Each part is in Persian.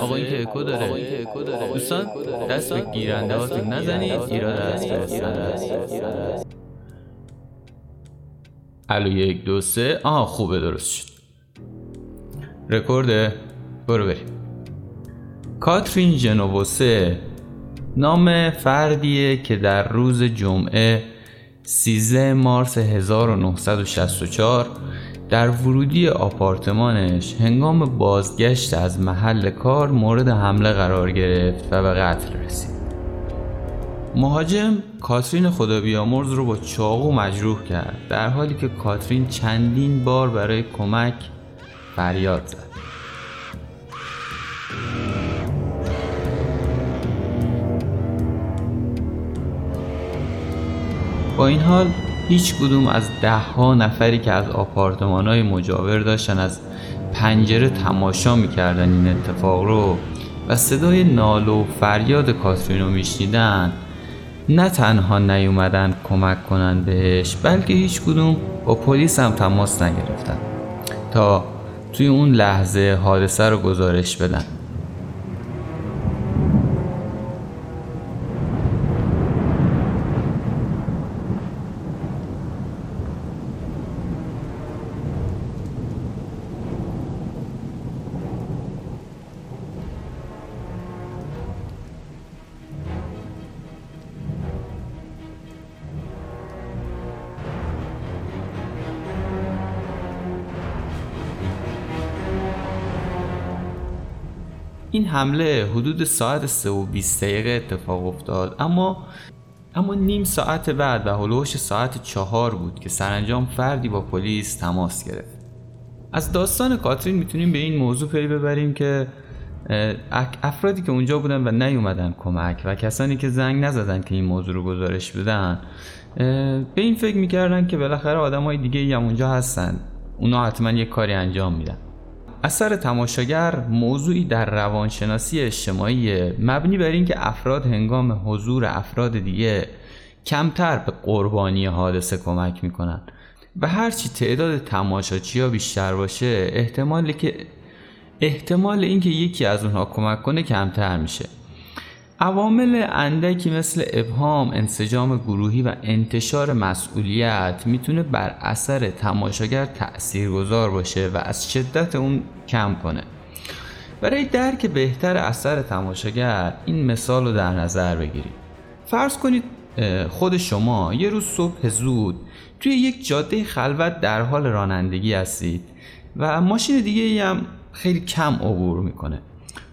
آقا این که اکو داره. دوستان دست به گیرنده هاتون نزنید. ایراد از الو یک دو سه. آها خوبه درست شد. رکورده؟ برو بریم. کاترین جنووسه نام فردیه که در روز جمعه 13 مارس 1964 در ورودی آپارتمانش هنگام بازگشت از محل کار مورد حمله قرار گرفت و به قتل رسید. مهاجم کاترین خدا بیامرز رو با چاقو مجروح کرد در حالی که کاترین چندین بار برای کمک فریاد زد. با این حال هیچ کدوم از ده ها نفری که از آپارتمان های مجاور داشتن از پنجره تماشا می‌کردن این اتفاق رو و صدای نال و فریاد کاترین رو میشنیدن نه تنها نیومدن کمک کنن بهش بلکه هیچ کدوم با پلیس هم تماس نگرفتن تا توی اون لحظه حادثه رو گزارش بدن. حمله حدود ساعت 3 و 20 دقیقه اتفاق افتاد. اما اما نیم ساعت بعد و هلوش ساعت چهار بود که سرانجام فردی با پلیس تماس گرفت. از داستان کاترین می‌تونیم به این موضوع پی ببریم که افرادی که اونجا بودن و نیومدن کمک و کسانی که زنگ نزدن که این موضوع رو گزارش بدن به این فکر می‌کردن که بالاخره آدم های دیگه هم اونجا هستن. اونا حتما یه کاری انجام میدن. اثر تماشاگر موضوعی در روانشناسی اجتماعی مبنی بر اینکه افراد هنگام حضور افراد دیگه کمتر به قربانی حادثه کمک می‌کنن و هرچی تعداد تماشاچی ها بیشتر باشه احتمال که احتمال اینکه یکی از اونها کمک کنه کمتر میشه. عوامل اندکی مثل ابهام، انسجام گروهی و انتشار مسئولیت می‌تونه بر اثر تماشاگر تاثیرگذار باشه و از شدت اون کم کنه. برای درک بهتر اثر تماشاگر این مثال رو در نظر بگیرید. فرض کنید خود شما یه روز صبح زود توی یک جاده خلوت در حال رانندگی هستید و ماشین دیگه هم خیلی کم عبور می‌کنه.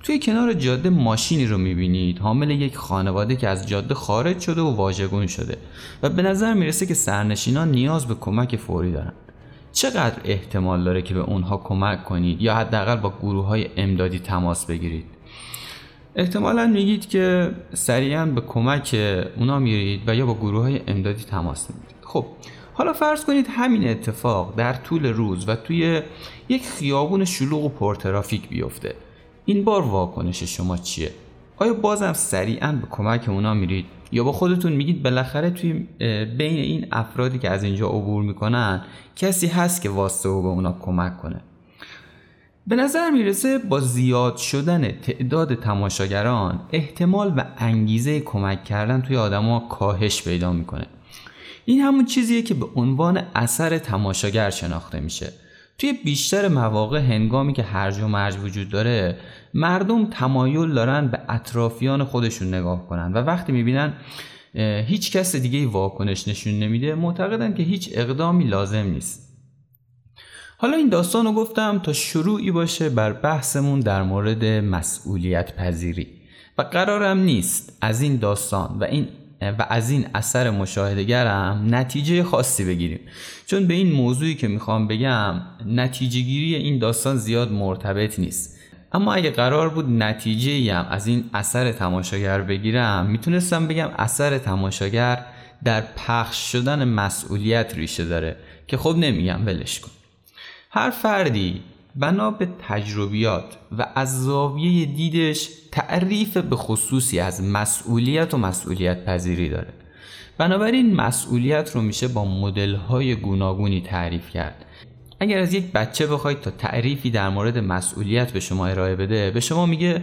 توی کنار جاده ماشینی رو می‌بینید. حامل یک خانواده که از جاده خارج شده و واژگون شده و به نظر می‌رسه که سرنشینان نیاز به کمک فوری دارن. چقدر احتمال داره که به اونها کمک کنید یا حداقل با گروه های امدادی تماس بگیرید؟ احتمالا میگید که سریعا به کمک اونا میرید و یا با گروه های امدادی تماس می‌گیرید. خب حالا فرض کنید همین اتفاق در طول روز و توی یک خیابون شلوغ و پرترافیک بیفته. این بار واکنش شما چیه؟ آیا بازم سریعا به کمک اونا میرید؟ یا با خودتون میگید بالاخره توی بین این افرادی که از اینجا عبور می‌کنن کسی هست که واسطه و به اونا کمک کنه؟ به نظر می‌رسه با زیاد شدن تعداد تماشاگران احتمال و انگیزه کمک کردن توی آدما کاهش پیدا می‌کنه. این همون چیزیه که به عنوان اثر تماشاگر شناخته میشه. توی بیشتر مواقع هنگامی که هرج و مرج وجود داره مردم تمایل دارن به اطرافیان خودشون نگاه کنن و وقتی می‌بینن هیچ کس دیگه واکنش نشون نمیده معتقدن که هیچ اقدامی لازم نیست. حالا این داستان رو گفتم تا شروعی باشه بر بحثمون در مورد مسئولیت پذیری و قرارم نیست از این داستان و این و از این اثر مشاهدگرم نتیجه خاصی بگیریم. چون به این موضوعی که می‌خوام بگم نتیجه گیری این داستان زیاد مرتبط نیست. اما اگه قرار بود نتیجه هم از این اثر تماشاگر بگیرم می‌تونستم بگم اثر تماشاگر در پخش شدن مسئولیت ریشه داره که خب نمیگم ولش کن. هر فردی بنا به تجربیات و از زاویه دیدش تعریف به خصوصی از مسئولیت و مسئولیت پذیری داره. بنابراین مسئولیت رو میشه با مدل های گوناگونی تعریف کرد. اگر از یک بچه بخواید تا تعریفی در مورد مسئولیت به شما ارائه بده به شما میگه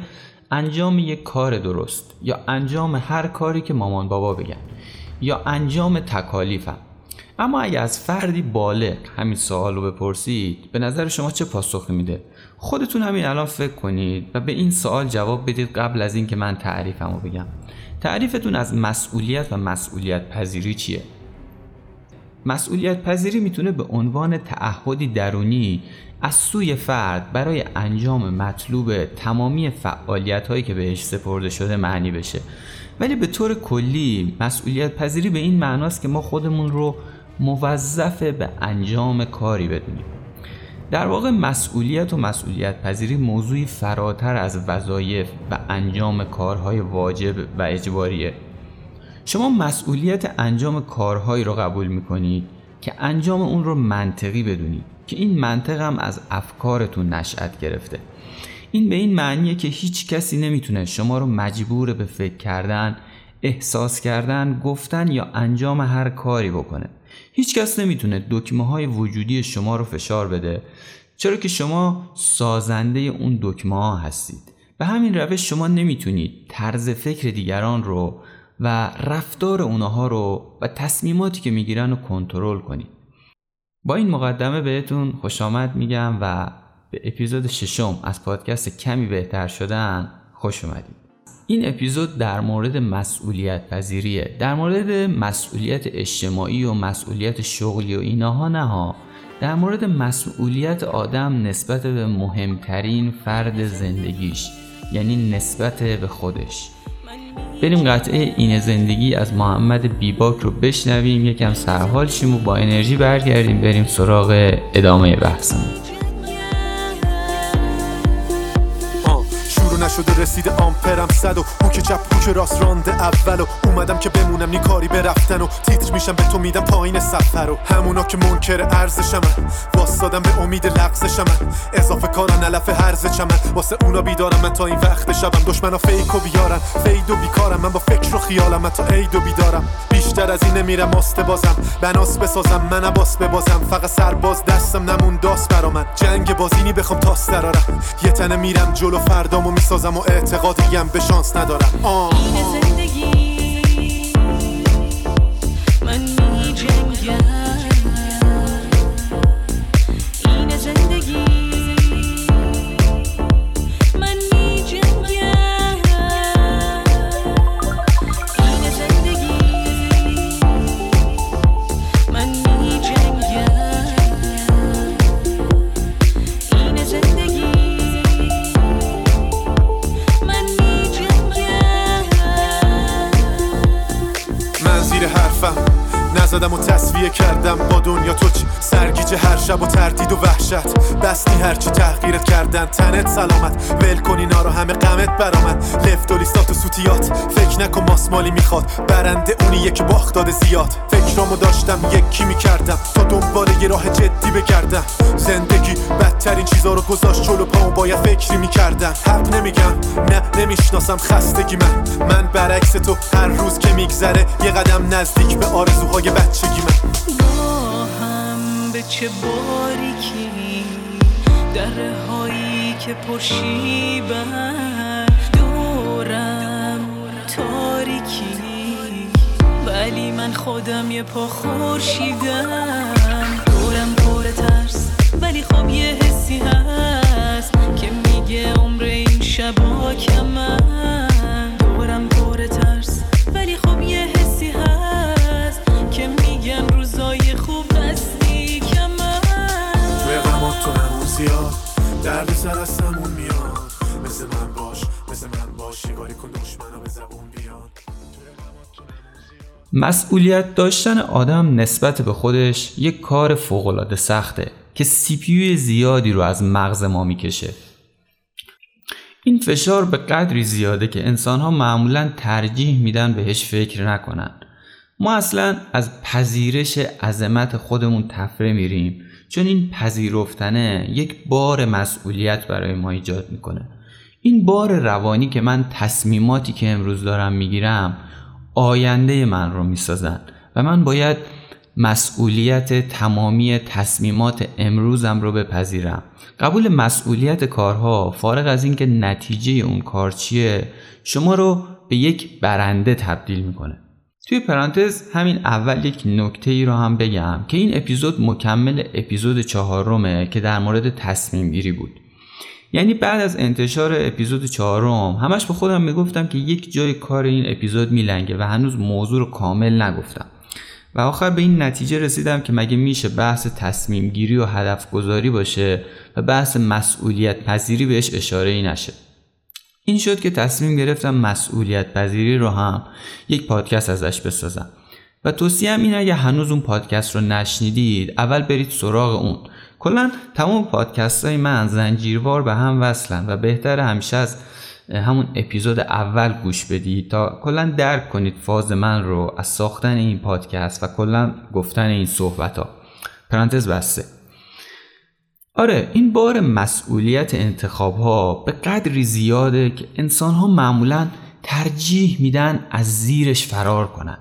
انجام یک کار درست یا انجام هر کاری که مامان بابا بگن یا انجام تکالیفم. اما اگر از فردی بالغ همین سوال رو بپرسید به نظر شما چه پاسخی میده؟ خودتون همین الان فکر کنید و به این سوال جواب بدید قبل از اینکه من تعریفم رو بگم. تعریفتون از مسئولیت و مسئولیت پذیری چیه؟ مسئولیت پذیری می‌تونه به عنوان تعهدی درونی از سوی فرد برای انجام مطلوب تمامی فعالیت هایی که بهش سپرده شده معنی بشه. ولی به طور کلی مسئولیت پذیری به این معناست که ما خودمون رو موظف به انجام کاری بدونیم در واقع مسئولیت و مسئولیت پذیری موضوعی فراتر از وظایف و انجام کارهای واجب و اجباریه. شما مسئولیت انجام کارهایی رو قبول می‌کنید که انجام اون رو منطقی بدونید که این منطق هم از افکارتون نشأت گرفته. این به این معنیه که هیچ کسی نمی‌تونه شما رو مجبور به فکر کردن احساس کردن گفتن یا انجام هر کاری بکنه. هیچ کس نمی‌تونه دکمه های وجودی شما رو فشار بده. چرا که شما سازنده اون دکمه ها هستید. به همین روش شما نمی‌تونید طرز فکر دیگران رو و رفتار اونها رو و تصمیماتی که می‌گیرن رو کنترل کنید. با این مقدمه بهتون خوش آمد میگم و به اپیزود ششم از پادکست کمی بهتر شدن خوش اومدید. این اپیزود در مورد مسئولیت پذیریه در مورد مسئولیت اجتماعی و مسئولیت شغلی و ایناها نه ها در مورد مسئولیت آدم نسبت به مهمترین فرد زندگیش یعنی نسبت به خودش. بریم قطعه این زندگی از محمد بیباک رو بشنویم یکم سرحال شیم و با انرژی برگردیم بریم سراغ ادامه بحثمون. نشده رسیده آمپرم صد و هوک چپ هوک راست رانده اول و اومدم که بمونم نی کاری برفتن و تیتر میشم به تو میدم پایین سفر و همونا که منکر ارزشم واسادم به امید لغزشم اضافه کارن علف هرز چمن واسه اونا بیدارم من تا این وقت شبم. دشمنا فیک و بیارن. فید و بیکارم. من با فکر و خیالم من تا عید و بیدارم. بیشتر از این نمیرم ماست بازم. بناس بسازم من باس ببازم فقط سرباز دستم نمون داست برا من. جنگ بازینی بخوام تاس درارم یه تنه میرم جلو فردامو می‌سازم. و اعتقادیم به شانس ندارم آه. بستی هرچی تحقیرت کردن تنت سلامت. ول کنی نارو همه قمت برامد لفت و لیستات و سوتیات. فکر نکن ماسمالی می‌خواد. برنده اونیه که باخت داده زیاد. فکرامو داشتم یکی می‌کردم. تا دنبال یه راه جدی بگردم. زندگی بدترین چیزا رو گذاشت جلو پامو باید فکری می‌کردم. حق نمیگم نه نمی‌شناسم خستگی من. من برعکس تو هر روز که میگذره یه قدم نزدیک به آرزوهای بچگی من. هم به چه باریکی دره هایی که پرشیبن دورم. تاریکی. ولی من خودم یه پا خورشیدم. دورم پر ترس ولی خب یه سر از میاد. مثل من باش مثل من باش شگاری کن دشمنا به زبون بیاد. مسئولیت داشتن آدم نسبت به خودش یک کار فوقالعاده سخته که سی زیادی رو از مغز ما می‌کشه. این فشار به قدری زیاده که انسان ها معمولا ترجیح میدن بهش فکر نکنن. ما اصلا از پذیرش عظمت خودمون تفره میریم. چون این پذیرفتنه یک بار مسئولیت برای ما ایجاد می‌کنه. این بار روانی که من تصمیماتی که امروز دارم می‌گیرم آینده من رو می‌سازن و من باید مسئولیت تمامی تصمیمات امروزم رو بپذیرم. قبول مسئولیت کارها فارغ از اینکه نتیجه اون کار چیه شما رو به یک برنده تبدیل می‌کنه. توی پرانتز همین اول یک نکته ای رو هم بگم که این اپیزود مکمل اپیزود چهارمه که در مورد تصمیم گیری بود. یعنی بعد از انتشار اپیزود چهارم همش به خودم می‌گفتم که یک جای کار این اپیزود میلنگه و هنوز موضوع رو کامل نگفتم. و آخر به این نتیجه رسیدم که مگه میشه بحث تصمیم گیری و هدف گذاری باشه و بحث مسئولیت پذیری بهش اشاره ای نشه. این شد که تصمیم گرفتم مسئولیت پذیری رو هم یک پادکست ازش بسازم. و توصیهم این اگه هنوز اون پادکست رو نشنیدید اول برید سراغ اون. کلا تمام پادکست های من زنجیروار به هم وصلن و بهتر همیشه از همون اپیزود اول گوش بدید تا کلا درک کنید فاز من رو از ساختن این پادکست و کلا گفتن این صحبت ها پرانتز بسته. آره این بار مسئولیت انتخاب ها به قدری زیاده که انسان ها معمولا ترجیح میدن از زیرش فرار کنن.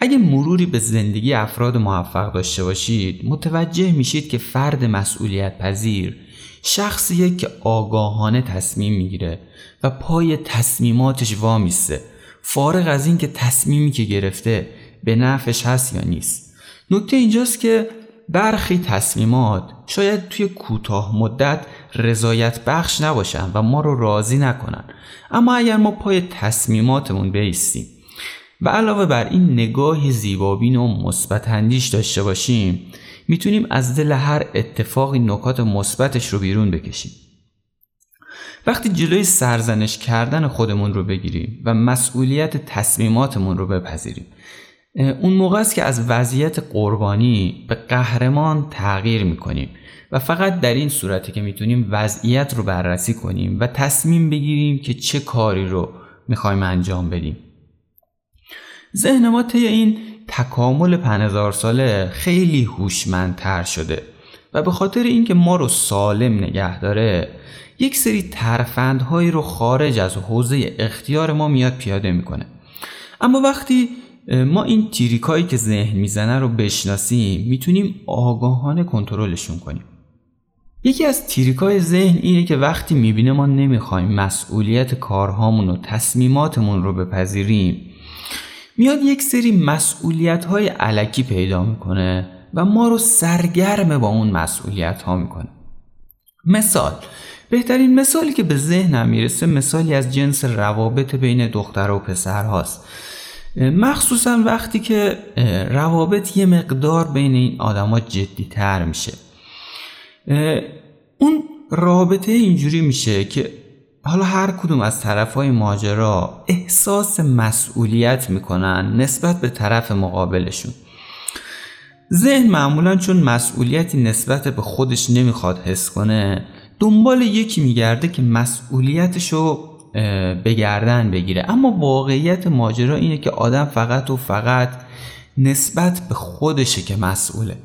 اگه مروری به زندگی افراد موفق داشته باشید متوجه میشید که فرد مسئولیت پذیر شخصیه که آگاهانه تصمیم می‌گیره و پای تصمیماتش وامیسته. فارغ از اینکه تصمیمی که گرفته به نفعش هست یا نیست. نکته اینجاست که برخی تصمیمات شاید توی کوتاه مدت رضایت بخش نباشن و ما رو راضی نکنن. اما اگر ما پای تصمیماتمون بیستیم و علاوه بر این نگاه زیبابین و مثبت اندیش داشته باشیم می‌تونیم از دل هر اتفاقی نکات مثبتش رو بیرون بکشیم. وقتی جلوی سرزنش کردن خودمون رو بگیریم و مسئولیت تصمیماتمون رو بپذیریم اون موقع است که از وضعیت قربانی به قهرمان تغییر می‌کنیم و فقط در این صورتی که می‌تونیم وضعیت رو بررسی کنیم و تصمیم بگیریم که چه کاری رو می‌خوایم انجام بدیم. ذهن ما طی این تکامل 5000 ساله خیلی هوشمندتر شده و به خاطر اینکه ما رو سالم نگه داره یک سری ترفندهایی رو خارج از حوزه اختیار ما میاد پیاده می‌کنه. اما وقتی ما این تیریکایی که ذهن می‌زنه رو بشناسیم می‌تونیم آگاهانه کنترلشون کنیم. یکی از تیریکای ذهن اینه که وقتی می‌بینه ما نمی‌خوایم مسئولیت کارهامون و تصمیماتمون رو بپذیریم میاد یک سری مسئولیت های علکی پیدا می‌کنه و ما رو سرگرم با اون مسئولیت ها می‌کنه. مثال بهترین مثالی که به ذهنم می‌رسه مثالی از جنس روابط بین دختر و پسر هاست. مخصوصا وقتی که روابط یه مقدار بین این آدما جدی تر میشه اون رابطه اینجوری میشه که حالا هر کدوم از طرف های ماجرا احساس مسئولیت می‌کنن نسبت به طرف مقابلشون. ذهن معمولا چون مسئولیتی نسبت به خودش نمی‌خواد حس کنه دنبال یکی میگرده که مسئولیتشو به گردن بگیره. اما واقعیت ماجرا اینه که آدم فقط و فقط نسبت به خودشه که مسئوله.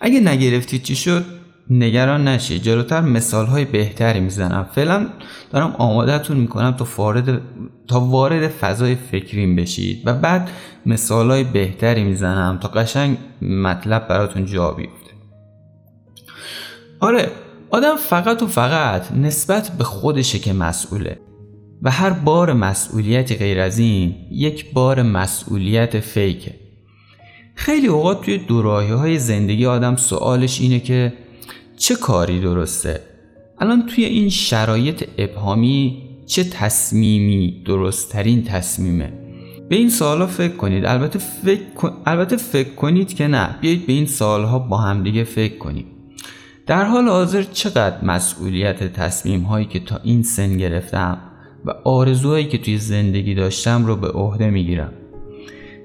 اگه نگرفتید چی شد؟ نگران نشید جلوتر مثال های بهتری می‌زنم. فعلا دارم آمادهتون می‌کنم تا وارد تا وارد فضای فکریم بشید و بعد مثال های بهتری می‌زنم تا قشنگ مطلب براتون جا بیفته. آره آدم فقط و فقط نسبت به خودشه که مسئوله. و هر بار مسئولیتی غیر از این یک بار مسئولیت فیکه. خیلی اوقات توی دوراهی های زندگی آدم سوالش اینه که چه کاری درسته؟ الان توی این شرایط ابهامی چه تصمیمی؟ درستترین تصمیمه. به این سوالا فکر کنید. البته فکر, البته فکر کنید که نه. بیایید به این سوالها با همدیگه فکر کنید در حال حاضر چقدر مسئولیت تصمیم هایی که تا این سن گرفتم و آرزوهایی که توی زندگی داشتم رو به عهده می‌گیرم.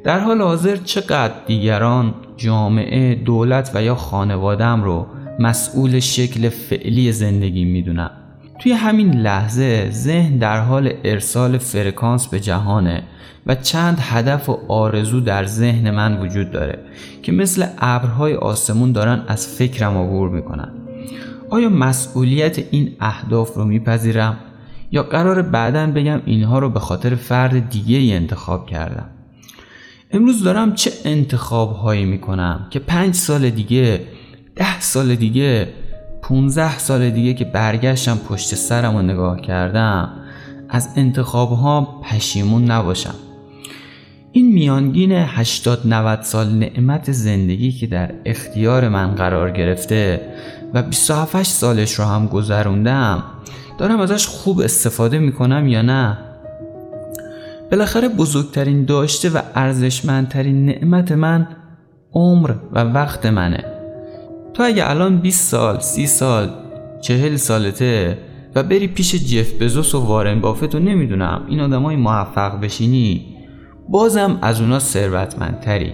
در حال حاضر چقدر دیگران جامعه دولت و یا خانوادم رو مسئول شکل فعلی زندگی می‌دونم توی همین لحظه ذهن در حال ارسال فرکانس به جهانه. و چند هدف و آرزو در ذهن من وجود داره که مثل ابرهای آسمون دارن از فکرم عبور می‌کنن. آیا مسئولیت این اهداف رو میپذیرم؟ یا قرار بعدا بگم اینها رو به خاطر فرد دیگه ای انتخاب کردم؟ امروز دارم چه انتخاب هایی می‌کنم که پنج سال دیگه ده سال دیگه 15 سال دیگه که برگشتم پشت سرم رو نگاه کردم از انتخاب ها پشیمون نباشم. این میانگین 80 90 سال نعمت زندگی که در اختیار من قرار گرفته و 27 سالش رو هم گذروندم دارم ازش خوب استفاده می‌کنم یا نه؟ بالاخره بزرگترین داشته و ارزشمندترین نعمت من عمر و وقت منه. تو اگه الان 20 سال 30 سال 40 سالته و بری پیش جف بزوس و وارن بافت و نمی‌دونم. این آدمای موفق بشینی. بازم از اونا ثروتمندتری.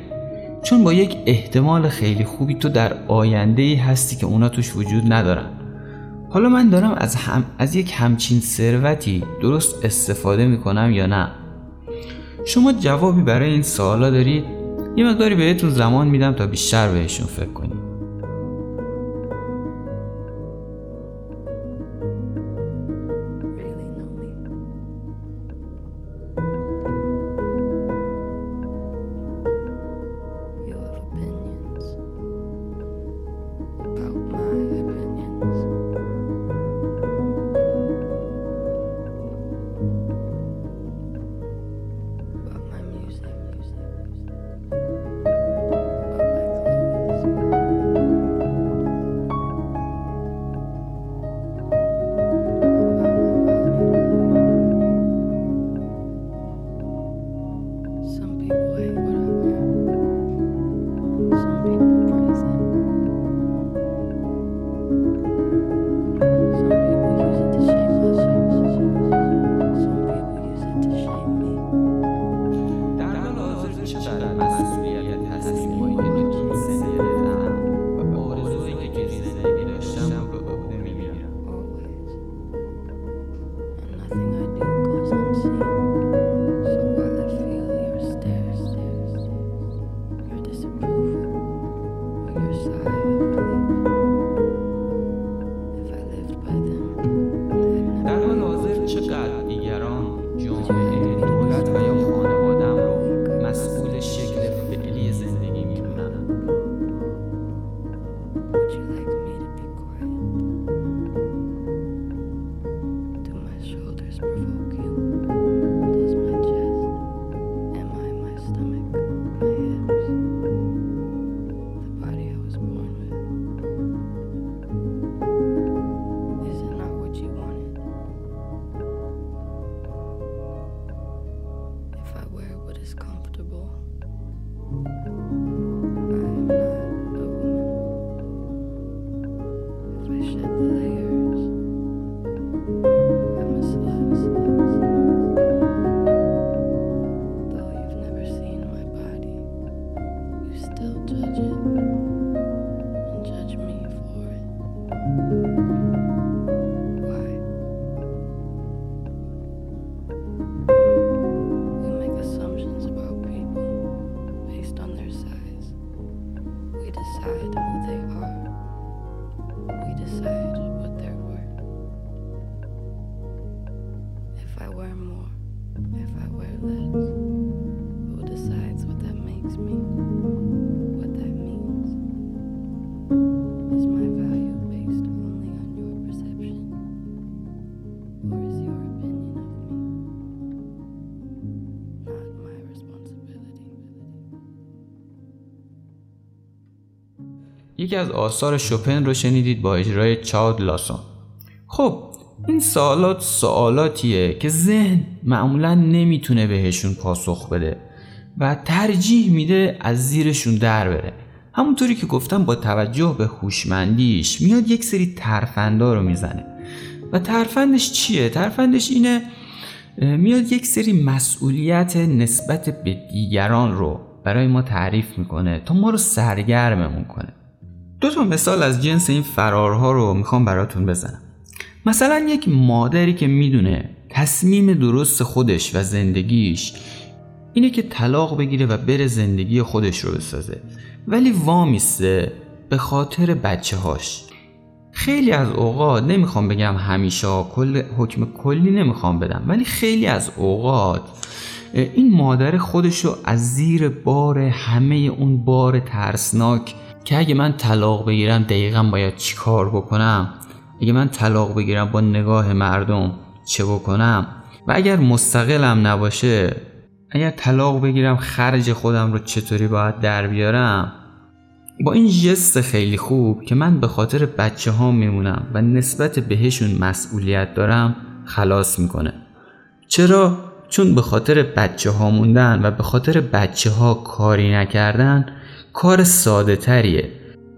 چون با یک احتمال خیلی خوبی تو در آینده ای هستی که اونا توش وجود ندارن. حالا من دارم از, هم... از یک همچین ثروتی درست استفاده می‌کنم یا نه؟ شما جوابی برای این سوالا دارید؟ یه مقداری بهتون زمان میدم تا بیشتر بهشون فکر کنید. یکی از آثار شوپن رو شنیدید با اجرای چاد لاسون. خب این سوالات سوالاتیه که ذهن معمولا نمی‌تونه بهشون پاسخ بده و ترجیح میده از زیرشون در بره. همونطوری که گفتم با توجه به هوشمندیش میاد یک سری ترفندا رو می‌زنه. و ترفندش چیه؟ ترفندش اینه میاد یک سری مسئولیت نسبت به دیگران رو برای ما تعریف می‌کنه تا ما رو سرگرممون کنه. دو تا مثال از جنس این فرارها رو می‌خوام براتون بزنم. مثلا یک مادری که می‌دونه تصمیم درست خودش و زندگیش اینه که طلاق بگیره و بره زندگی خودش رو بسازه ولی وامیسته به خاطر بچه هاش خیلی از اوقات نمی‌خوام بگم همیشه کل حکم کلی نمی‌خوام بدم ولی خیلی از اوقات این مادر خودشو از زیر بار همه اون بار ترسناک که اگه من طلاق بگیرم دقیقا باید چیکار بکنم؟ اگه من طلاق بگیرم با نگاه مردم چه بکنم؟ و اگر مستقلم نباشه اگر طلاق بگیرم خرج خودم رو چطوری باید در بیارم؟ با این جست خیلی خوب که من به خاطر بچه ها میمونم و نسبت بهشون مسئولیت دارم خلاص می‌کنه. چرا؟ چون به خاطر بچه ها موندن و به خاطر بچه ها کاری نکردن کار ساده تریه.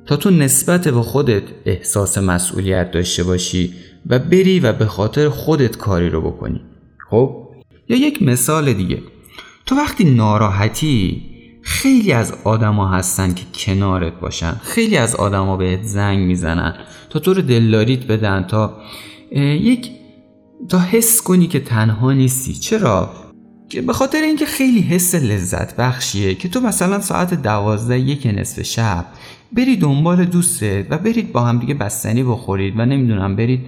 تا تو نسبت به خودت احساس مسئولیت داشته باشی و بری و به خاطر خودت کاری رو بکنی. خب؟ یا یک مثال دیگه. تو وقتی ناراحتی خیلی از آدما هستن که کنارت باشن. خیلی از آدما بهت زنگ می‌زنن. تا تو رو دلداریت بدن تا یک تا حس کنی که تنها نیستی. چرا؟ به خاطر اینکه خیلی حس لذت بخشیه که تو مثلا ساعت دوازده یک نصف شب برید دنبال دوستت و برید با هم دیگه بستنی بخورید و نمی‌دونم برید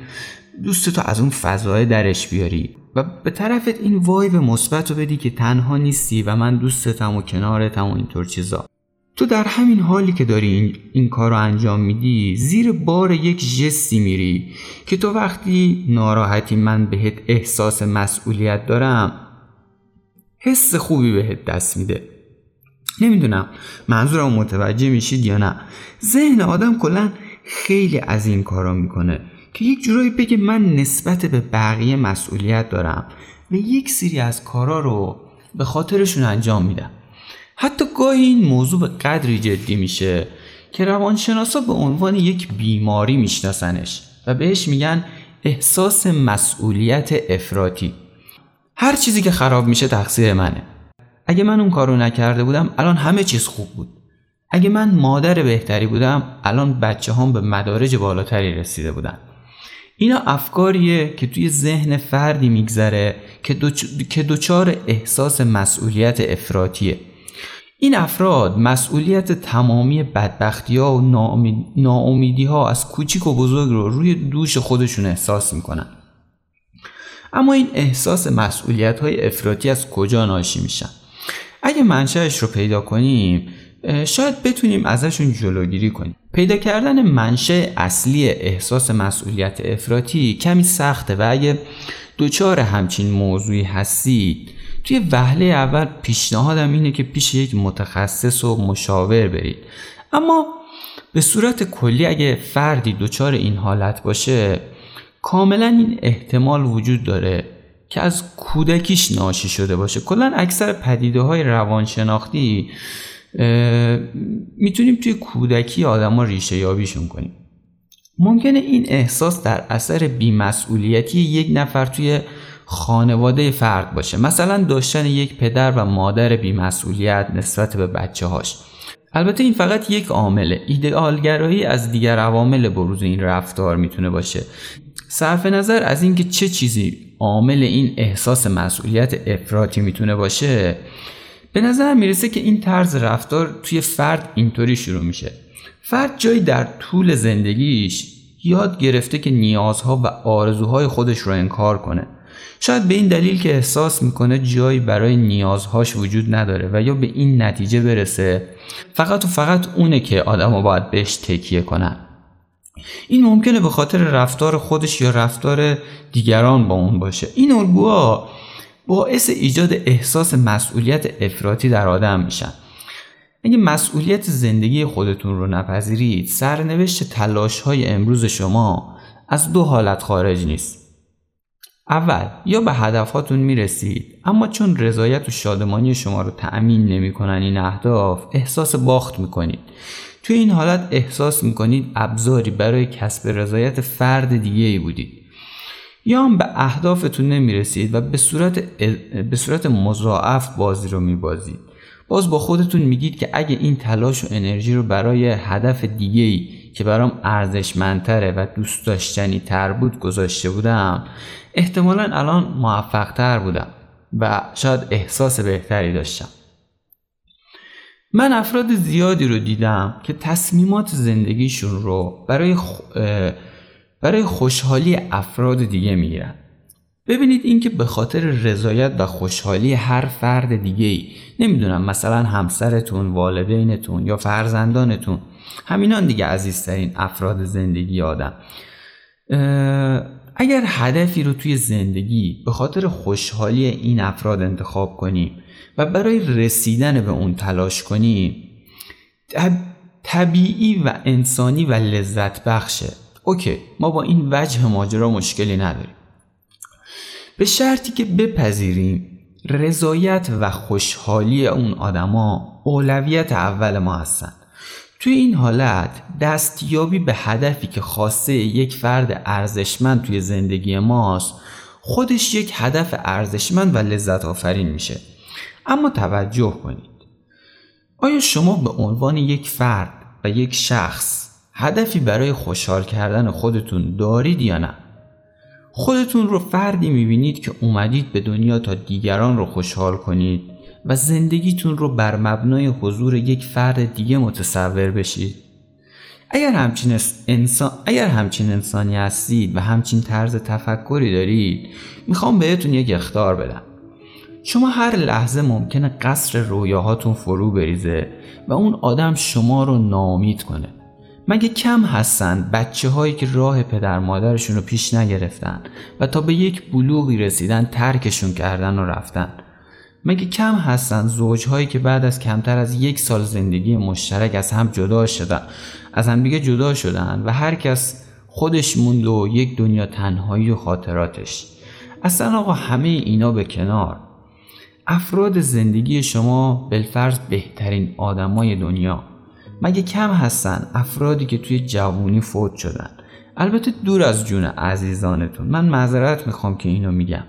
دوستتو از اون فضای درش بیاری و به طرفت این وایب مثبت رو بدی که تنها نیستی و من دوستتم و کنارتم و اینطور چیزا. تو در همین حالی که داری این, این کار رو انجام میدی زیر بار یک جستی میری که تو وقتی ناراحتی من بهت احساس مسئولیت دارم حس خوبی بهت دست میده. نمی‌دونم منظورم متوجه میشید یا نه. ذهن آدم کلا خیلی از این کارا می‌کنه که یک جورایی بگه من نسبت به بقیه مسئولیت دارم و یک سری از کارا رو به خاطرشون انجام میدم. حتی گاهی این موضوع به قدری جدی میشه که روانشناسا به عنوان یک بیماری میشناسنش و بهش میگن احساس مسئولیت افراطی. هر چیزی که خراب میشه تقصیر منه. اگه من اون کارو نکرده بودم الان همه چیز خوب بود. اگه من مادر بهتری بودم الان بچه هم به مدارج بالاتری رسیده بودن. اینا افکاریه که توی ذهن فردی میگذره که, دوچ... که دوچار احساس مسئولیت افراتیه این افراد مسئولیت تمامی بدبختی ها و ناامیدی ها از کوچیک و بزرگ رو روی دوش خودشون احساس می‌کنن. اما این احساس مسئولیت های افراطی از کجا ناشی میشن؟ اگه منشأش رو پیدا کنیم شاید بتونیم ازشون جلوگیری کنیم. پیدا کردن منشه اصلی احساس مسئولیت افراطی کمی سخته و اگه دوچار همچین موضوعی هستید توی وهله اول پیشنهادم اینه که پیش یک متخصص و مشاور برید. اما به صورت کلی اگه فردی دوچار این حالت باشه کاملا این احتمال وجود داره که از کودکیش ناشی شده باشه. کلا اکثر پدیده های روانشناختی می‌تونیم توی کودکی آدما ریشه یابیشون کنیم. ممکنه این احساس در اثر بیمسئولیتی یک نفر توی خانواده فرد باشه. مثلا داشتن یک پدر و مادر بیمسئولیت نسبت به بچه هاش البته این فقط یک عامله. ایدئالگرایی از دیگر عوامل بروز این رفتار می‌تونه باشه. صرف نظر از اینکه چه چیزی عامل این احساس مسئولیت افراطی می‌تونه باشه به نظر می‌رسه که این طرز رفتار توی فرد اینطوری شروع میشه. فرد جایی در طول زندگیش یاد گرفته که نیازها و آرزوهای خودش رو انکار کنه. شاید به این دلیل که احساس می‌کنه جایی برای نیازهاش وجود نداره و یا به این نتیجه برسه فقط و فقط اونه که آدم باید بهش تکیه کنن. این ممکنه به خاطر رفتار خودش یا رفتار دیگران با اون باشه. این الگوها باعث ایجاد احساس مسئولیت افراطی در آدم میشن. اگه مسئولیت زندگی خودتون رو نپذیرید سرنوشت تلاش های امروز شما از دو حالت خارج نیست. اول یا به هدفاتون می‌رسید اما چون رضایت و شادمانی شما رو تأمین نمی‌کنن این اهداف احساس باخت می‌کنید. توی این حالت احساس می‌کنید ابزاری برای کسب رضایت فرد دیگه ای بودید. یا هم به اهدافتون نمی‌رسید و به صورت, به صورت مضاعف بازی رو میبازید. باز با خودتون میگید که اگه این تلاش و انرژی رو برای هدف دیگه ای که برام ارزشمندتره و دوست داشتنی تر بود گذاشته بودم احتمالا الان موفق تر بودم و شاید احساس بهتری داشتم. من افراد زیادی رو دیدم که تصمیمات زندگیشون رو برای برای خوشحالی افراد دیگه می‌گیرن. ببینید اینکه به خاطر رضایت و خوشحالی هر فرد دیگه ای نمی‌دونم مثلا همسرتون والدینتون یا فرزندانتون همینان دیگه عزیزترین افراد زندگی آدم. اگر هدفی رو توی زندگی به خاطر خوشحالی این افراد انتخاب کنیم و برای رسیدن به اون تلاش کنیم طبیعی و انسانی و لذت بخشه اوکی ما با این وجه ماجرا مشکلی نداریم. به شرطی که بپذیریم رضایت و خوشحالی اون آدما اولویت اول ما هستن. توی این حالت دستیابی به هدفی که خواسته یک فرد ارزشمند توی زندگی ماست خودش یک هدف ارزشمند و لذت آفرین میشه. اما توجه کنید. آیا شما به عنوان یک فرد و یک شخص هدفی برای خوشحال کردن خودتون دارید یا نه؟ خودتون رو فردی می‌بینید که اومدید به دنیا تا دیگران رو خوشحال کنید و زندگیتون رو بر مبنای حضور یک فرد دیگه متصور بشید. اگر همچین, انسان، اگر همچین انسانی هستید و همچین طرز تفکری دارید می‌خوام بهتون یک اختار بدم. شما هر لحظه ممکنه قصر رویاهاتون فرو بریزه و اون آدم شما رو نامید کنه. مگه کم هستن بچه هایی که راه پدر مادرشون رو پیش نگرفتن و تا به یک بلوغی رسیدن ترکشون کردن و رفتن؟ مگه کم هستن زوجهایی که بعد از کمتر از یک سال زندگی مشترک از هم جدا شدن از هم دیگه جدا شدن و هر کس خودش موند و یک دنیا تنهایی و خاطراتش؟ اصلا آقا همه اینا به کنار. افراد زندگی شما بالفرض بهترین آدمای دنیا. مگه کم هستن افرادی که توی جوونی فوت شدن؟ البته دور از جون عزیزانتون من معذرت می‌خوام که اینو میگم.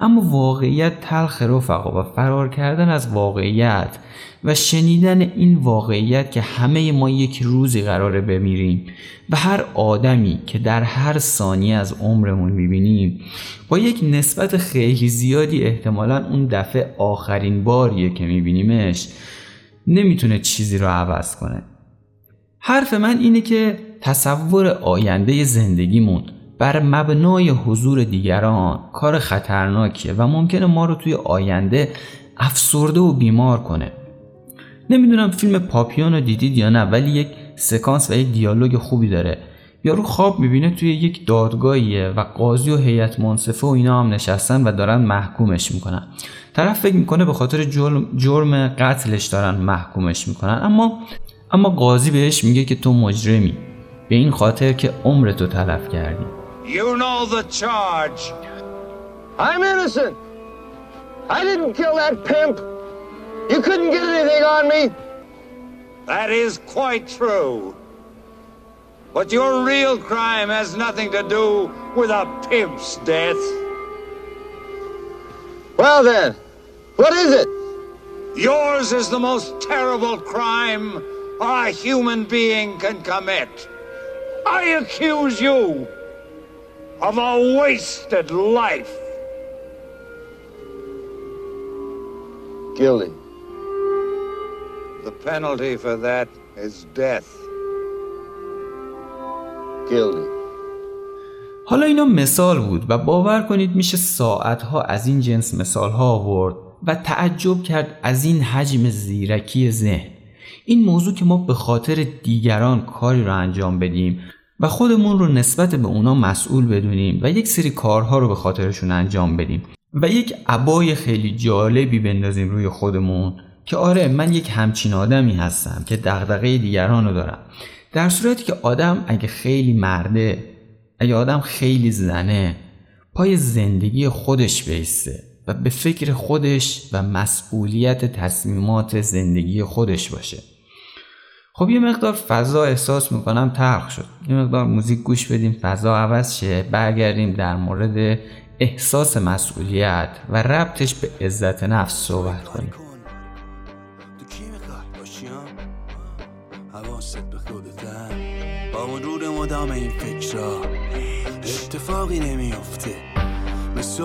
اما واقعیت تلخ رفقا و فرار کردن از واقعیت و شنیدن این واقعیت که همه ما یک روزی قراره بمیریم و هر آدمی که در هر ثانیه از عمرمون می‌بینیم با یک نسبت خیلی زیادی احتمالا اون دفعه آخرین باریه که میبینیمش نمی‌تونه چیزی رو عوض کنه. حرف من اینه که تصور آینده زندگیمون بر مبنای حضور دیگران کار خطرناکیه و ممکنه ما رو توی آینده افسرده و بیمار کنه. نمی‌دونم فیلم پاپیون رو دیدید یا نه ولی یک سکانس و یک دیالوگ خوبی داره. یارو خواب می‌بینه توی یک دادگاهیه و قاضی و هیئت منصفه و اینا هم نشستن و دارن محکومش می‌کنن. طرف فکر می‌کنه به خاطر جرم, قتلش دارن محکومش می‌کنن اما اما قاضی بهش میگه که تو مجرمی. به این خاطر که عمر تو تلف کردی You know the charge. I'm innocent. I didn't kill that pimp. You couldn't get anything on me. That is quite true. But your real crime has nothing to do with a pimp's death. Well then, what is it? Yours is the most terrible crime a human being can commit. I accuse you of a wasted life. Guilty. The penalty for that is death. Guilty. حالا اینا مثال بود و باور کنید میشه ساعتها از این جنس مثال ها آورد و تعجب کرد از این حجم زیرکی ذهن این موضوع که ما به خاطر دیگران کاری رو انجام بدیم و خودمون رو نسبت به اونا مسئول بدونیم و یک سری کارها رو به خاطرشون انجام بدیم و یک عبای خیلی جالبی بندازیم روی خودمون که آره من یک همچین آدمی هستم که دغدغه دیگران رو دارم. در صورتی که آدم اگه خیلی مرده اگه آدم خیلی زنه پای زندگی خودش بیسته و به فکر خودش و مسئولیت تصمیمات زندگی خودش باشه. خب یه مقدار فضا احساس می‌کنم تلخ شد. یه مقدار موزیک گوش بدیم فضا عوض شه برگردیم در مورد احساس مسئولیت و ربطش به عزت نفس صحبت کنیم. با مرور مدام این فکرها اتفاقی نمیفته مثل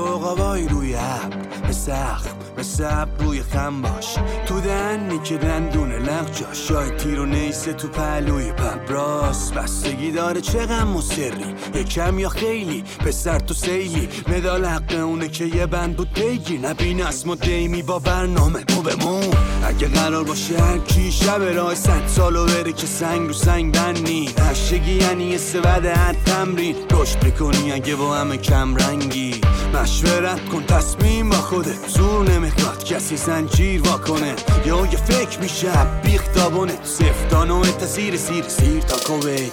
روی عب به سخت مثل روی خم باش. تو دنی که دندون لغجاش شاید تیر و نیسه تو پهلوی پبراس بستگی داره چه غم و سری. یکم یا خیلی پسر تو سیلی. مدال حق اونه که یه بند بود بگیر نبین اسم و دیمی با برنامه مو به مو اگه قرار باشه هر کی شب راه صد سالو بره که سنگ رو سنگ بنی نشگی یعنی یه سبد هر تمرین. رشد می‌کنی اگه با همه کم رنگی. مشورت کن تصمیم با خودت. زور نمی‌خواد کسی زنجیر واکنه. یا یه فکر میشه بیخ دابونه. سفتان و زیر سیر سیر تا کویت.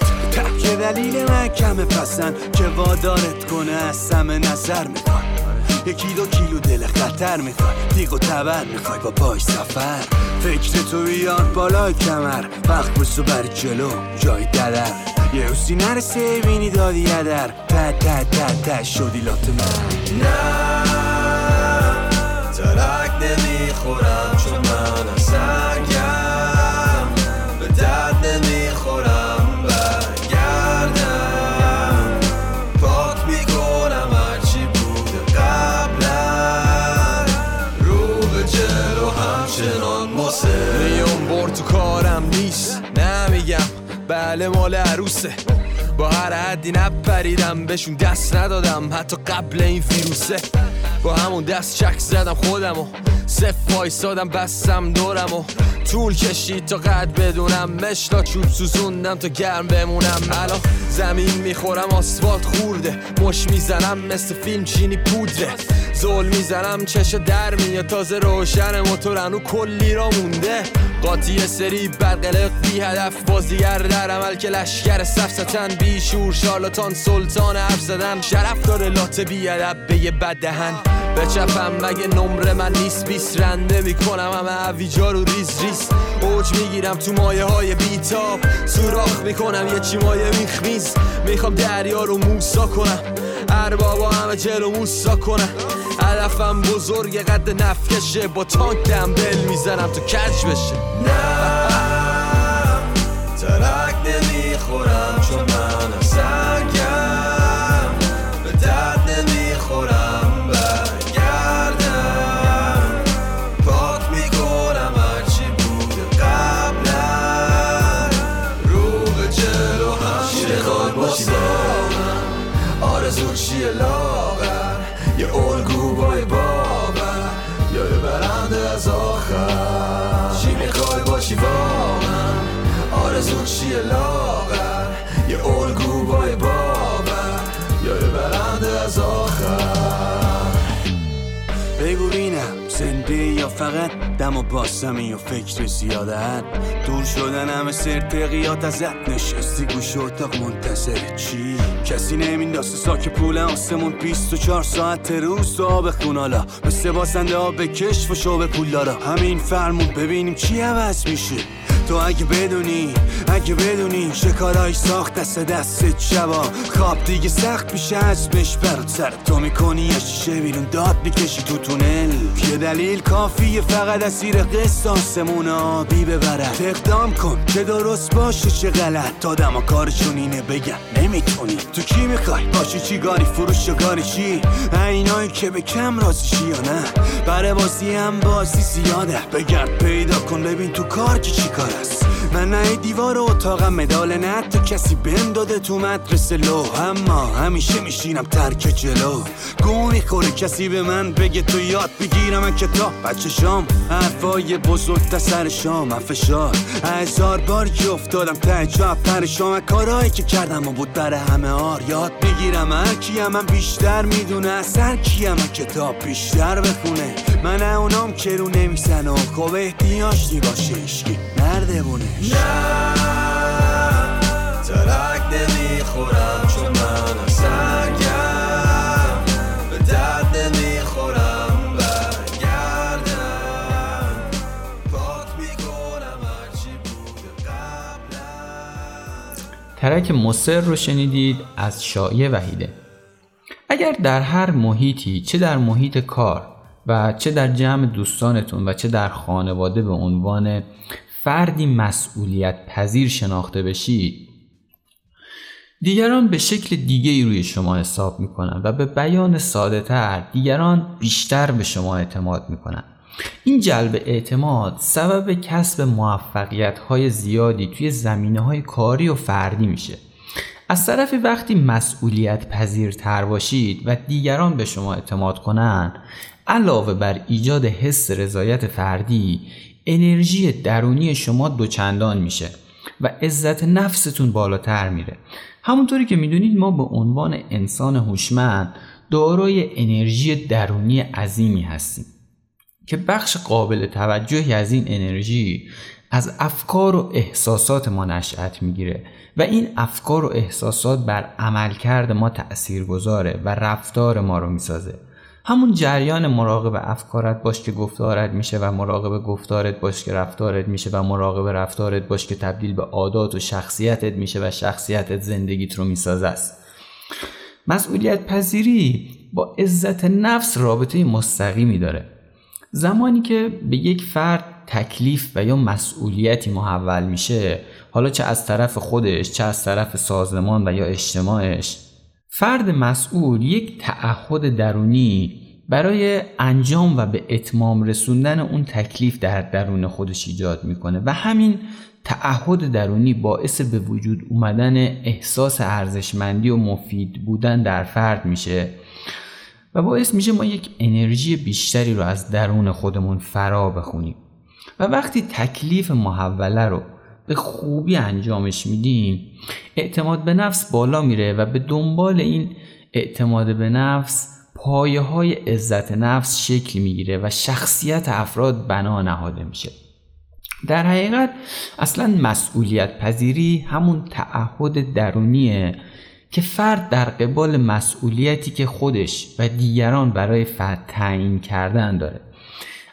که دلیل من کمه پسند که وادارت کنه. از سم نظر می‌خواد یکی دو کیلو دل خطر می‌خوای. دیگ و تبر می‌خوای با پای سفر. فکر تو بیار بالای کمر. وقت بسو بر جلو جای ددر یه حسی نرسه بینی دادی یدر تا تا تا تا شدی لات من. نه. نمی‌خورم چون من سرگم به درد نمی‌خورم برگردم. پاک می‌کنم هرچی بوده قبلا رو به جلو همچنان ماسه میون بر تو کارم نیست. نمیگم. بله مال عروسه. با هر حدی نپریدم بهشون دست ندادم. حتی قبل این ویروسه. با همون دست چک زدم خودم و صف وایسادم بستم دورم و طول کشید تا قد بدونم. مشتا چوب سوزوندم تا گرم بمونم. الان زمین می‌خورم آسفالت خورده. مش می‌زنم مثل فیلم چینی پودره. زول می‌زنم چشا در میاد. تازه روشن موتورن و کلی را مونده. قاطی سری برقلق بی هدف. بازیگر در عمل که لشکر سفستن بی شور شارلاتان سلطان حرف زدن. شرف داره لات بی به یه بد دهن. بچپم مگه نمره من نیست؟ بیس رنده می‌کنم همه عویجا رو ریز ریز. اوج می‌گیرم تو مایه های بیتاب. سوراخ می‌کنم یه چی مایه میخمیز. می‌خوام دریا رو موسا کنم. اربابا همه جلو موسا کنم هدفم بزرگ قد نفکشه. با تانک دمبل می‌زنم تو کج بشه. نه. فقط دم و باسمی و فکر زیادت دور شدن همه سرتقیات ازت نشستی گوش اتاق منتظر چی؟ کسی نمینداسه ساک پول آسمون 24 ساعت روز تو آب خونالا مثل بازنده آب کشف و شوب پول دارا همین فرمون ببینیم چی عوض میشه. تو اگه بدونی اگه بدونی شکارای ساخت دست دست شبا خواب دیگه سخت میشه ازمش برات سر. تو می‌کنی یه شیشه بیرون داد می‌کشی تو تونل. یه دلیل کافیه فقط اسیر قسطاسمون آبی ببرد. اقدام کن چه درست باشه چه غلط. تا دما کارشون اینه بگن نمی‌تونی. تو کی می‌خوای؟ باشی چی؟ گاری فروش و گاری چی؟ اینایی که به کم رازیشی یا نه؟ برای بازی هم بازی زیاده. بگرد پیدا کن ببین تو کار که چی کار است من نه دیوار اتاقم مدال نه تو کسی بهم داده تو مدرسه. لو اما همیشه میشینم ترک جلو. گو می‌خوره کسی به من بگه تو یاد بگیرم. من کتاب بچه شام حرفای بزرگ تا سر شام. من فشار هزار بار که افتادم ته جا پرشام کارهایی که کردم و بود برای همه آر. یاد بگیرم هر کیم من بیشتر می‌دونه. از هر کیم کتاب بیشتر بخونه. من اونام که رو نمیسن و خوب احتیاجی باشه اشکی نردبونش ترک مصر رو شنیدید از شایع وحیده. اگر در هر محیطی چه در محیط کار و چه در جمع دوستانتون و چه در خانواده به عنوان فردی مسئولیت پذیر شناخته بشید دیگران به شکل دیگه ای روی شما حساب می‌کنن و به بیان ساده تر دیگران بیشتر به شما اعتماد می‌کنن. این جلب اعتماد سبب کسب موفقیت های زیادی توی زمینه های کاری و فردی میشه. از طرفی وقتی مسئولیت پذیرتر باشید و دیگران به شما اعتماد کنن علاوه بر ایجاد حس رضایت فردی انرژی درونی شما دوچندان میشه و عزت نفستون بالاتر میره. همونطوری که می‌دونید ما به عنوان انسان هوشمند دارای انرژی درونی عظیمی هستیم که بخش قابل توجهی از این انرژی از افکار و احساسات ما نشأت می‌گیره و این افکار و احساسات بر عملکرد ما تأثیر گذاره و رفتار ما رو می‌سازه. همون جریان مراقب افکارت باش که گفتارت میشه و مراقب گفتارت باش که رفتارت میشه و مراقب رفتارت باش که تبدیل به عادات و شخصیتت میشه و شخصیتت زندگیت رو می‌سازه است. مسئولیت پذیری با عزت نفس رابطه مستقیمی داره. زمانی که به یک فرد تکلیف و یا مسئولیتی محول میشه حالا چه از طرف خودش چه از طرف سازمان و یا اجتماعش فرد مسئول یک تعهد درونی برای انجام و به اتمام رسوندن اون تکلیف در درون خودش ایجاد می‌کنه و همین تعهد درونی باعث به وجود اومدن احساس ارزشمندی و مفید بودن در فرد میشه و باعث میشه ما یک انرژی بیشتری رو از درون خودمون فرا بخونیم. و وقتی تکلیف محوله رو به خوبی انجامش میدیم. اعتماد به نفس بالا میره و به دنبال این اعتماد به نفس پایه های عزت نفس شکل می‌گیره و شخصیت افراد بنا نهاده میشه. در حقیقت اصلا مسئولیت پذیری همون تعهد درونیه که فرد در قبال مسئولیتی که خودش و دیگران برای فرد تعیین کردن داره.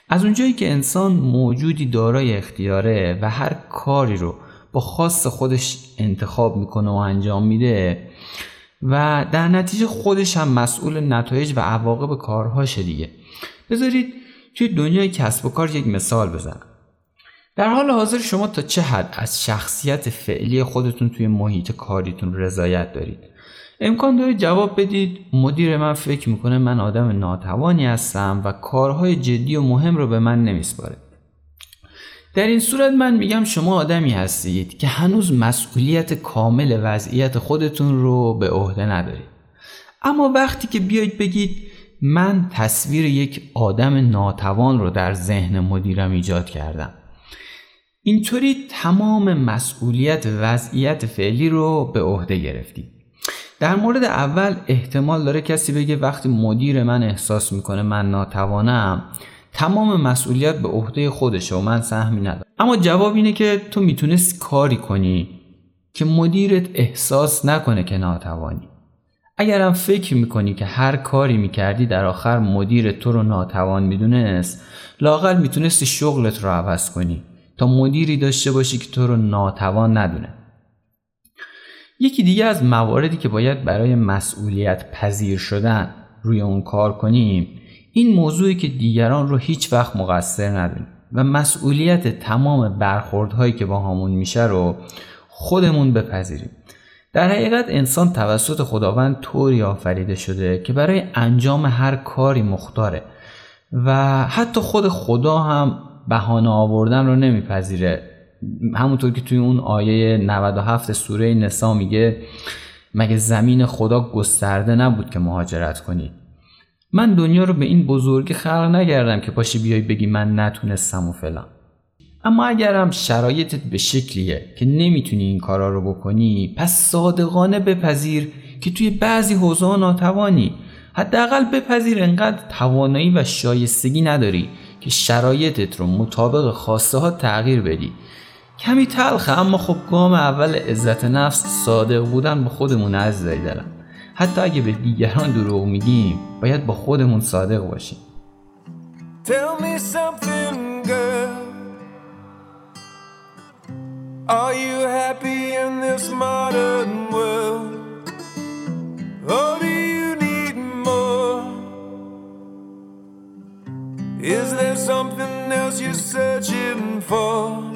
از اونجایی که انسان موجودی دارای اختیاره و هر کاری رو با خاص خودش انتخاب می‌کنه و انجام میده و در نتیجه خودش هم مسئول نتایج و عواقب کارهاشه دیگه. بذارید توی دنیای کسب و کار یک مثال بزنم. در حال حاضر شما تا چه حد از شخصیت فعلی خودتون توی محیط کاریتون رضایت دارید؟ امکان داره جواب بدید. مدیر من فکر می‌کنه من آدم ناتوانی هستم و کارهای جدی و مهم رو به من نمیسپاره. در این صورت من میگم شما آدمی هستید که هنوز مسئولیت کامل وضعیت خودتون رو به عهده ندارید. اما وقتی که بیاید بگید من تصویر یک آدم ناتوان رو در ذهن مدیرم ایجاد کردم. اینطوری تمام مسئولیت وضعیت فعلی رو به عهده گرفتید. در مورد اول احتمال داره کسی بگه وقتی مدیر من احساس می‌کنه من ناتوانم تمام مسئولیت به عهده خودشه و من سهمی ندارم. اما جواب اینه که تو می‌تونست کاری کنی که مدیرت احساس نکنه که ناتوانی. اگرم فکر می‌کنی که هر کاری می‌کردی در آخر مدیر تو رو ناتوان می‌دونست لاقل می‌تونستی شغلت رو عوض کنی تا مدیری داشته باشی که تو رو ناتوان ندونه. یکی دیگه از مواردی که باید برای مسئولیت پذیر شدن روی اون کار کنیم این موضوعی که دیگران رو هیچ وقت مقصر ندونیم و مسئولیت تمام برخوردهایی که با همون میشه رو خودمون بپذیریم. در حقیقت انسان توسط خداوند طوری آفریده شده که برای انجام هر کاری مختاره و حتی خود خدا هم بهانه آوردن رو نمیپذیره. همونطور که توی اون آیه 97 سوره نسا میگه مگه زمین خدا گسترده نبود که مهاجرت کنید من دنیا رو به این بزرگی خلق نگردم که پاشی بیای بگی من نتونستم و فلان. اما اگرم شرایطت به شکلیه که نمی‌تونی این کارا رو بکنی پس صادقانه بپذیر که توی بعضی حوزه ناتوانی. حداقل بپذیر انقدر توانایی و شایستگی نداری که شرایطت رو مطابق خواسته ها تغییر بدی. کمی تلخه اما خب گام اول عزت نفس صادق بودن با خودمون از دارم حتی اگه به دیگران دروغ میگیم باید با خودمون صادق باشیم Tell me something, girl. Are you happy in this modern world? Or do you need more? Is there something else you're searching for?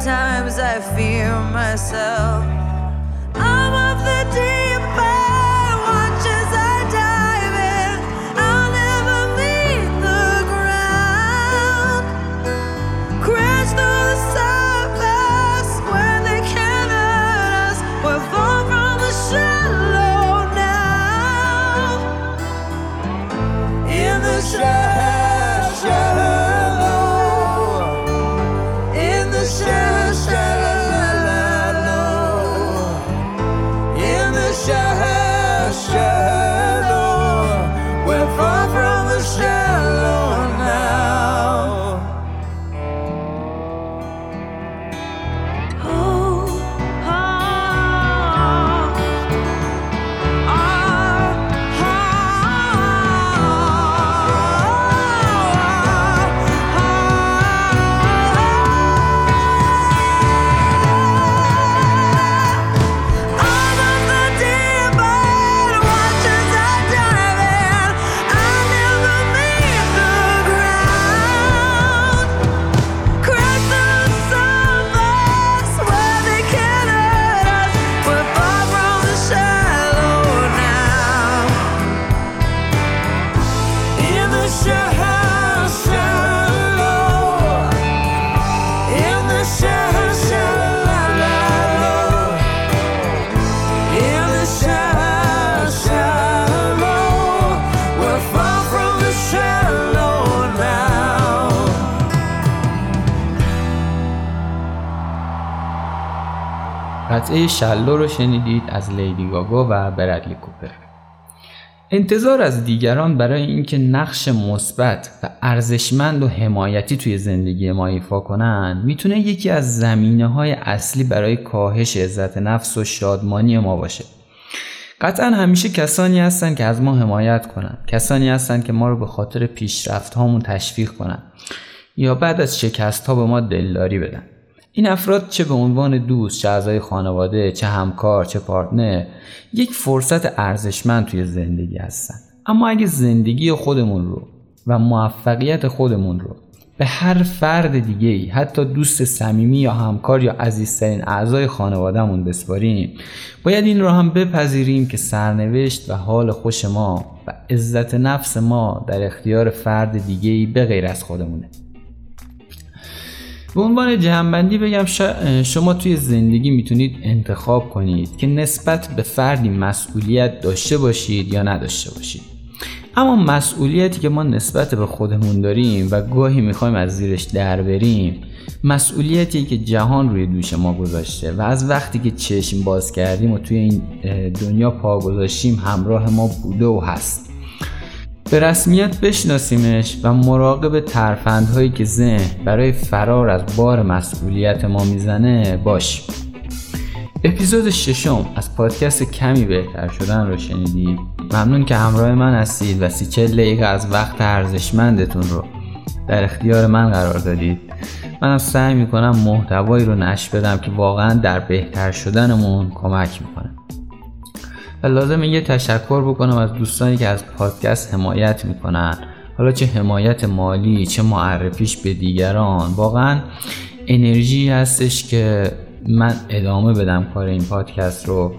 Times, I fear myself. I'm of the deep قطعه شلو رو شنیدید از لیدی گاگا و برادلی کوپر. انتظار از دیگران برای اینکه نقش مثبت و ارزشمند و حمایتی توی زندگی ما ایفا کنن می‌تونه یکی از زمینه های اصلی برای کاهش عزت نفس و شادمانی ما باشه. قطعا همیشه کسانی هستن که از ما حمایت کنن. کسانی هستن که ما رو به خاطر پیشرفت هامون تشویق کنن. یا بعد از شکست ها به ما دلداری بدن. این افراد چه به عنوان دوست چه اعضای خانواده چه همکار چه پارتنر یک فرصت ارزشمند توی زندگی هستن. اما اگه زندگی خودمون رو و موفقیت خودمون رو به هر فرد دیگه ای حتی دوست صمیمی یا همکار یا عزیزترین اعضای خانوادهمون بسپاریم باید این رو هم بپذیریم که سرنوشت و حال خوش ما و عزت نفس ما در اختیار فرد دیگه ای به غیر از خودمونه. به عنوان جهنبندی بگم شما توی زندگی می‌تونید انتخاب کنید که نسبت به فردی مسئولیت داشته باشید یا نداشته باشید. اما مسئولیتی که ما نسبت به خودمون داریم و گاهی می‌خوایم از زیرش در بریم مسئولیتی که جهان روی دوش ما گذاشته و از وقتی که چشم باز کردیم و توی این دنیا پا گذاشتیم همراه ما بوده و هست به رسمیت بشناسیمش و مراقب ترفندهایی که ذهن برای فرار از بار مسئولیت ما می‌زنه باشیم اپیزود ششم از پادکست کمی بهتر شدن رو شنیدید ممنون که همراه من هستید و سی چل از وقت ارزشمندتون رو در اختیار من قرار دادید. منم سعی می‌کنم محتوایی رو نشر بدم که واقعا در بهتر شدنمون کمک می‌کنه. و لازم یه تشکر بکنم از دوستانی که از پادکست حمایت می‌کنن. حالا چه حمایت مالی چه معرفیش به دیگران. واقعا انرژی هستش که من ادامه بدم کار این پادکست رو.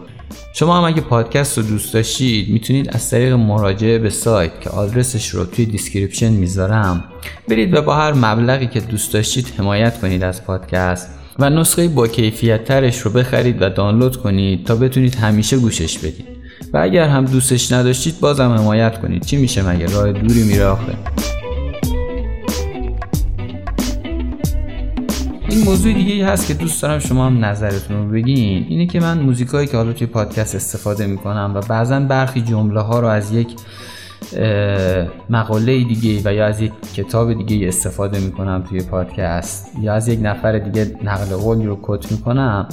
شما هم اگه پادکست رو دوست داشتید می‌تونید از طریق مراجعه به سایت که آدرسش رو توی description می‌ذارم برید و با هر مبلغی که دوست داشتید حمایت کنید از پادکست. و نسخه با کیفیت ترش رو بخرید و دانلود کنید تا بتونید همیشه گوشش بدید. و اگر هم دوستش نداشتید بازم حمایت کنید. چی میشه مگه؟ راه دوری میره آخه. این موضوع دیگه ای هست که دوست دارم شما هم نظرتون رو بگین. اینه که من موزیکایی که حالا توی پادکست استفاده می‌کنم و بعضا برخی جمله ها رو از یک مقاله دیگه و یا از یک کتاب دیگه استفاده می‌کنم توی پادکست یا از یک نفر دیگه نقل قول رو کت می‌کنم.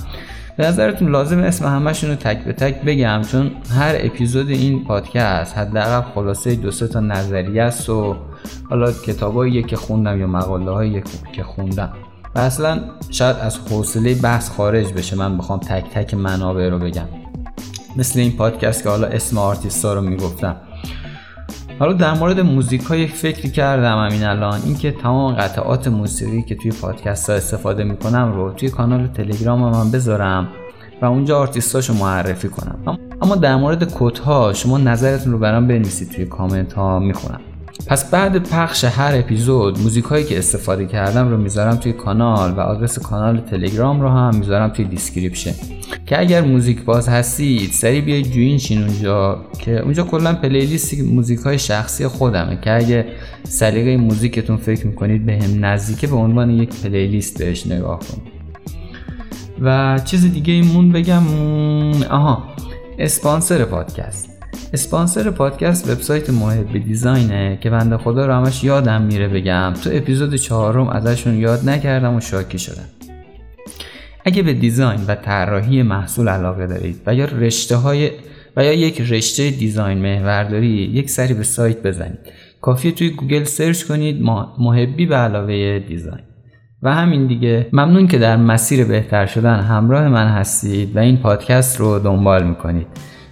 به نظرتون لازم اسم همشون رو تک به تک بگم چون هر اپیزود این پادکست حداقل خلاصه دو سه تا نظریه است و حالا کتابایی که خوندم یا مقاله هایی که خوندم. و اصلا شاید از حوصله بحث خارج بشه من بخوام تک تک منابع رو بگم. مثل این پادکست که حالا اسم آرتیستا رو می‌گفتم. حالا در مورد موزیک ها یک فکری کردم همین الان. اینکه تمام قطعات موسیقی که توی پادکست ها استفاده می‌کنم رو توی کانال تلگرام من بذارم و اونجا آرتیستاشو معرفی کنم. اما در مورد کت ها شما نظرتون رو برام بنویسید توی کامنت ها می‌خونم. پس بعد پخش هر اپیزود موزیک هایی که استفاده کردم رو می‌ذارم توی کانال و آدرس کانال تلگرام رو هم می‌ذارم توی description. که اگر موزیک باز هستید سریع بیاید join شین اونجا که اونجا کلا playlist موزیک های شخصی خودمه. که اگه سلیقه موزیکتون فکر می‌کنید به هم نزدیکه به عنوان یک playlist بهش نگاه کنید و چیز دیگه ایمون بگم آها اسپانسر پادکست. اسپانسر پادکست وبسایت محبی دیزاینه که بنده خدا رو همش یادم میره بگم. تو اپیزود چهارم ازشون یاد نکردم و شاکی شدن. اگه به design و طراحی محصول علاقه دارید و یا رشته های و یا یک رشته design محور دارید یک سری به سایت بزنید. کافیه توی گوگل سرچ کنید محبی به علاوه design. و همین دیگه. ممنون که در مسیر بهتر شدن همراه من هستید و این پادکست رو دنبال می‌کنید.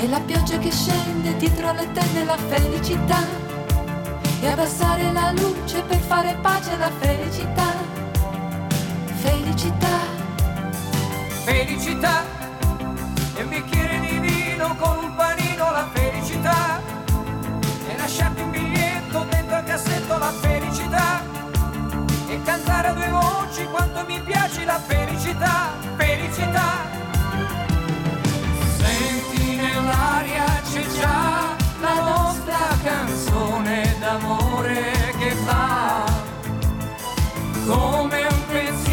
E la pioggia che scende dietro alle tende, la felicità. E abbassare la luce per fare pace alla felicità. Felicità. Felicità. E un bicchiere di vino con un panino, la felicità. E lasciarti un biglietto dentro al cassetto, la felicità. E cantare a due voci quanto mi piace la felicità. Felicità. Senti nell'aria c'è già. La nostra canzone d'amore che va come un pensiero